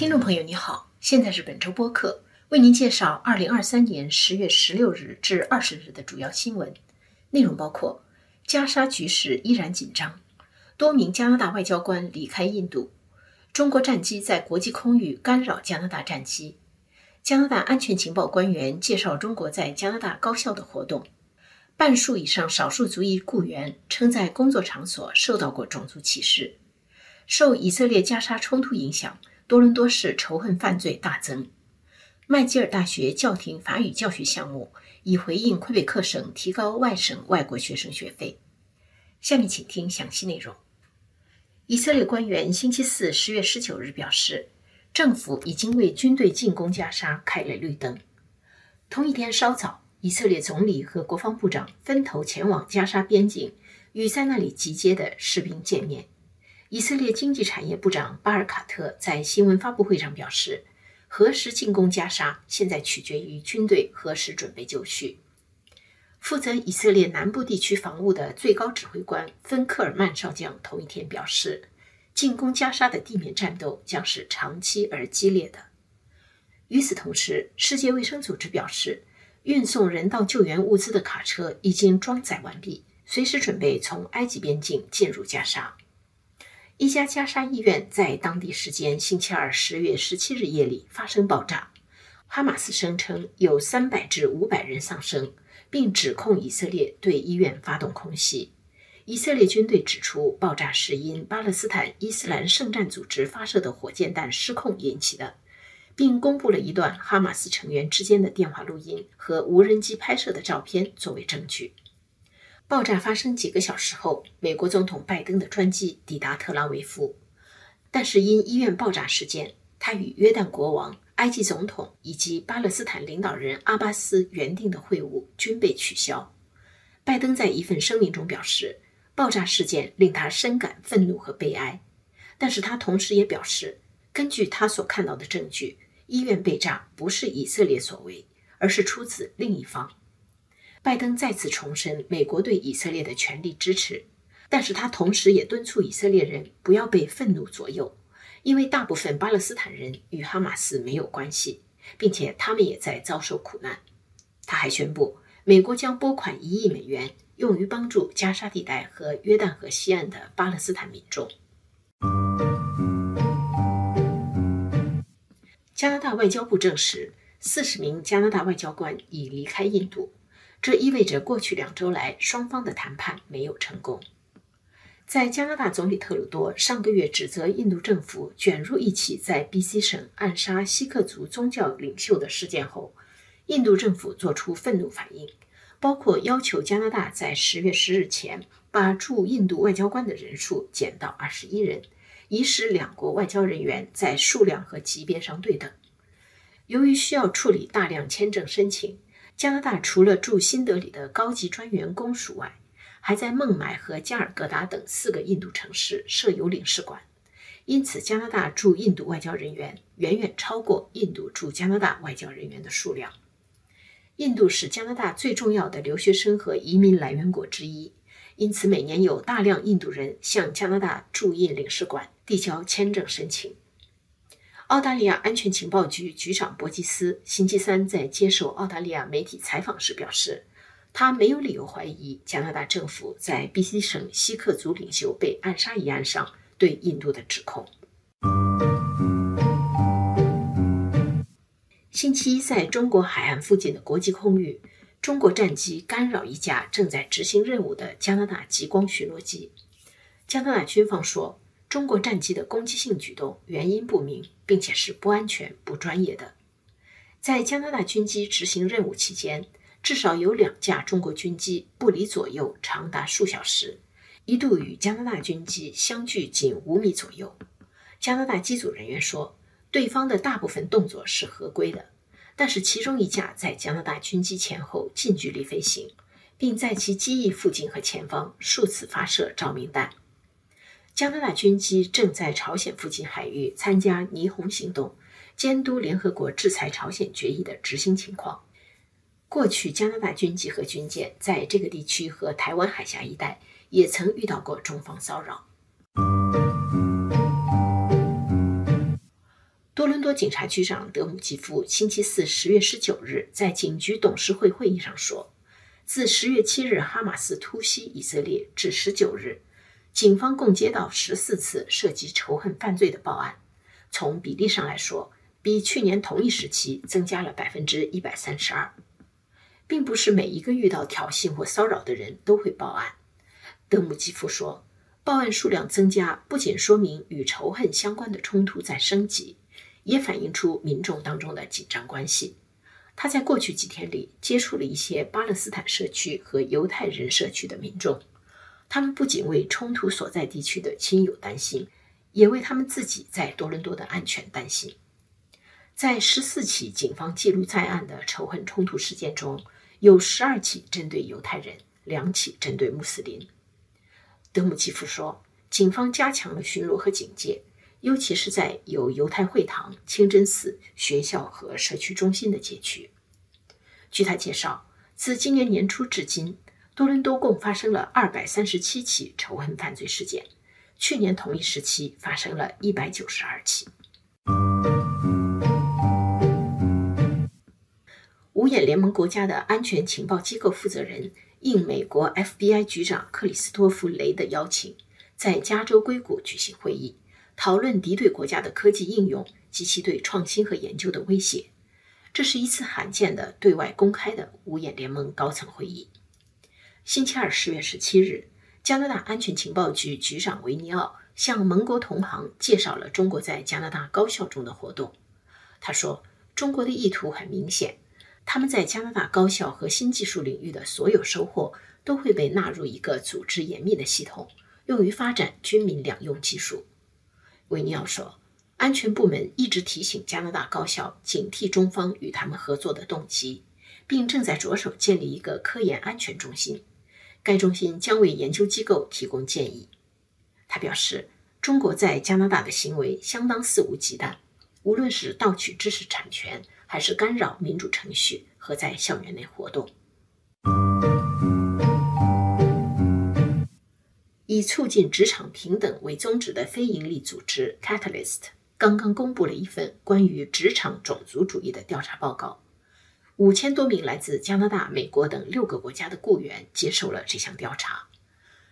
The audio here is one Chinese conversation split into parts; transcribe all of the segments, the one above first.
听众朋友，你好，现在是本周播客，为您介绍二零二三年十月十六日至二十日的主要新闻内容，包括加沙局势依然紧张，多名加拿大外交官离开印度，中国战机在国际空域干扰加拿大战机，加拿大安全情报官员介绍中国在加拿大高校的活动，半数以上少数族裔雇员称在工作场所受到过种族歧视，受以色列加沙冲突影响。多伦多市仇恨犯罪大增。麦吉尔大学教廷法语教学项目已回应魁北克省提高外省外国学生学费。下面请听详细内容。以色列官员星期四十月十九日表示，政府已经为军队进攻加沙开了绿灯。同一天稍早，以色列总理和国防部长分头前往加沙边境，与在那里集结的士兵见面。以色列经济产业部长巴尔卡特在新闻发布会上表示，何时进攻加沙，现在取决于军队何时准备就绪。负责以色列南部地区防务的最高指挥官芬克尔曼少将同一天表示，进攻加沙的地面战斗将是长期而激烈的。与此同时，世界卫生组织表示，运送人道救援物资的卡车已经装载完毕，随时准备从埃及边境进入加沙。一家加沙医院在当地时间星期二十月十七日夜里发生爆炸。哈马斯声称有三百至五百人丧生，并指控以色列对医院发动空袭。以色列军队指出，爆炸是因巴勒斯坦伊斯兰圣战组织发射的火箭弹失控引起的，并公布了一段哈马斯成员之间的电话录音和无人机拍摄的照片作为证据。爆炸发生几个小时后，美国总统拜登的专机抵达特拉维夫，但是因医院爆炸事件，他与约旦国王、埃及总统以及巴勒斯坦领导人阿巴斯原定的会晤均被取消。拜登在一份声明中表示，爆炸事件令他深感愤怒和悲哀，但是他同时也表示，根据他所看到的证据，医院被炸不是以色列所为，而是出自另一方。拜登再次重申美国对以色列的全力支持，但是他同时也敦促以色列人不要被愤怒左右，因为大部分巴勒斯坦人与哈马斯没有关系，并且他们也在遭受苦难。他还宣布，美国将拨款一亿美元用于帮助加沙地带和约旦河西岸的巴勒斯坦民众。加拿大外交部证实，四十名加拿大外交官已离开印度。这意味着过去两周来双方的谈判没有成功。在加拿大总理特鲁多上个月指责印度政府卷入一起在 B.C 省暗杀锡克族宗教领袖的事件后，印度政府作出愤怒反应，包括要求加拿大在十月十日前把驻印度外交官的人数减到二十一人，以使两国外交人员在数量和级别上对等。由于需要处理大量签证申请。加拿大除了驻新德里的高级专员公署外，还在孟买和加尔各答等四个印度城市设有领事馆，因此加拿大驻印度外交人员远远超过印度驻加拿大外交人员的数量。印度是加拿大最重要的留学生和移民来源国之一，因此每年有大量印度人向加拿大驻印领事馆递交签证申请。澳大利亚安全情报局局长博吉斯星期三在接受澳大利亚媒体采访时表示，他没有理由怀疑加拿大政府在 B.C 省锡克族领袖被暗杀一案上对印度的指控。星期一，在中国海岸附近的国际空域，中国战机干扰一架正在执行任务的加拿大极光巡逻机。加拿大军方说。中国战机的攻击性举动原因不明，并且是不安全、不专业的。在加拿大军机执行任务期间，至少有两架中国军机不离左右长达数小时，一度与加拿大军机相距仅五米左右。加拿大机组人员说，对方的大部分动作是合规的，但是其中一架在加拿大军机前后近距离飞行，并在其机翼附近和前方数次发射照明弹。加拿大军机正在朝鲜附近海域参加“霓虹行动”，监督联合国制裁朝鲜决议的执行情况。过去，加拿大军机和军舰在这个地区和台湾海峡一带也曾遇到过中方骚扰。多伦多警察局长德姆基夫星期四十月十九日在警局董事会会议上说，自十月七日哈马斯突袭以色列至十九日，警方共接到十四次涉及仇恨犯罪的报案。从比例上来说，比去年同一时期增加了百分之一百三十二。并不是每一个遇到挑衅或骚扰的人都会报案，德姆基夫说，报案数量增加不仅说明与仇恨相关的冲突在升级。也反映出民众当中的紧张关系。他在过去几天里接触了一些巴勒斯坦社区和犹太人社区的民众，他们不仅为冲突所在地区的亲友担心，也为他们自己在多伦多的安全担心。在十四起警方记录在案的仇恨冲突事件中，有十二起针对犹太人，两起针对穆斯林。德姆基夫说，警方加强了巡逻和警戒。尤其是在有犹太会堂、清真寺、学校和社区中心的街区。据他介绍，自今年年初至今，多伦多共发生了二百三十七起仇恨犯罪事件，去年同一时期发生了一百九十二起。五眼联盟国家的安全情报机构负责人应美国 FBI 局长克里斯托弗·雷的邀请，在加州硅谷举行会议。讨论敌对国家的科技应用及其对创新和研究的威胁。这是一次罕见的对外公开的五眼联盟高层会议。星期二，十月十七日，加拿大安全情报局局长维尼奥向盟国同行介绍了中国在加拿大高校中的活动。他说：“中国的意图很明显，他们在加拿大高校和新技术领域的所有收获都会被纳入一个组织严密的系统，用于发展军民两用技术。”维尼奥说，安全部门一直提醒加拿大高校警惕中方与他们合作的动机，并正在着手建立一个科研安全中心。该中心将为研究机构提供建议。他表示，中国在加拿大的行为相当肆无忌惮，无论是盗取知识产权，还是干扰民主程序和在校园内活动。以促进职场平等为宗旨的非营利组织 Catalyst 刚刚公布了一份关于职场种族主义的调查报告。五千多名来自加拿大、美国等六个国家的雇员接受了这项调查。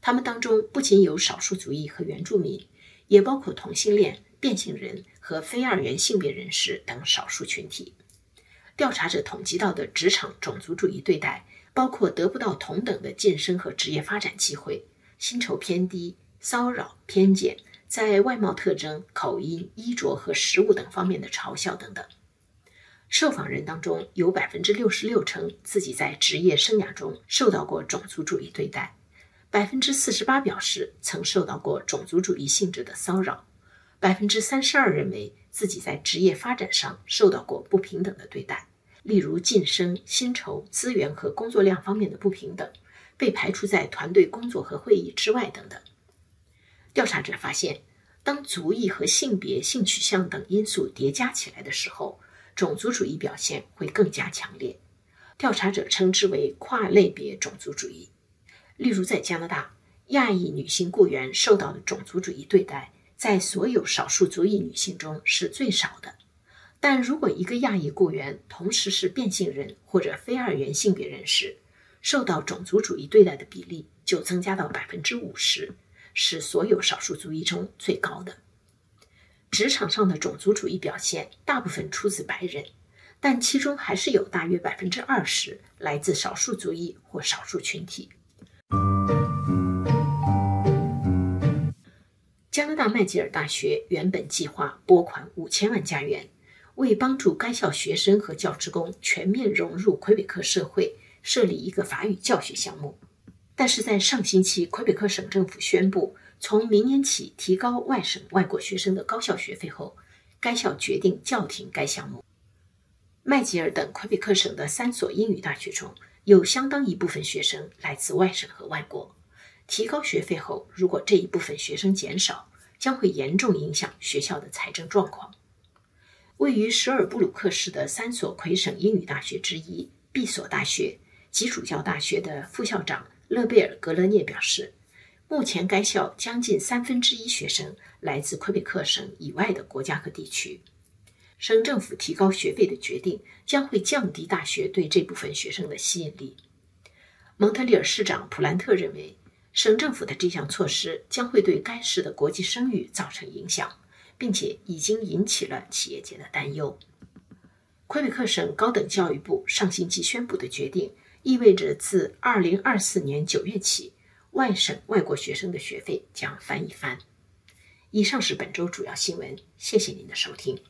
他们当中不仅有少数族裔和原住民，也包括同性恋、变性人和非二元性别人士等少数群体。调查者统计到的职场种族主义对待，包括得不到同等的晋升和职业发展机会。薪酬偏低、骚扰、偏见，在外貌特征、口音、衣着和食物等方面的嘲笑等等。受访人当中有百分之六十六称自己在职业生涯中受到过种族主义对待，百分之四十八表示曾受到过种族主义性质的骚扰，百分之三十二认为自己在职业发展上受到过不平等的对待，例如晋升、薪酬、资源和工作量方面的不平等。被排除在团队工作和会议之外等等。调查者发现，当族裔和性别、性取向等因素叠加起来的时候，种族主义表现会更加强烈。调查者称之为跨类别种族主义。例如，在加拿大，亚裔女性雇员受到的种族主义对待，在所有少数族裔女性中是最少的。但如果一个亚裔雇员同时是变性人或者非二元性别人士，受到种族主义对待的比例就增加到百分之五十，是所有少数族裔中最高的。职场上的种族主义表现大部分出自白人，但其中还是有大约百分之二十来自少数族裔或少数群体。加拿大麦吉尔大学原本计划拨款五千万加元，为帮助该校学生和教职工全面融入魁北克社会。设立一个法语教学项目，但是在上星期，魁北克省政府宣布从明年起提高外省外国学生的高校学费后，该校决定叫停该项目。麦吉尔等魁北克省的三所英语大学中有相当一部分学生来自外省和外国，提高学费后，如果这一部分学生减少，将会严重影响学校的财政状况。位于舍尔布鲁克市的三所魁省英语大学之一毕索大学。基主教大学的副校长勒贝尔格勒涅表示，目前该校将近三分之一学生来自魁北克省以外的国家和地区。省政府提高学费的决定将会降低大学对这部分学生的吸引力。蒙特利尔市长普兰特认为，省政府的这项措施将会对该市的国际声誉造成影响，并且已经引起了企业界的担忧。魁北克省高等教育部上星期宣布的决定，意味着自2024年9月起，外省外国学生的学费将翻一番。以上是本周主要新闻，谢谢您的收听。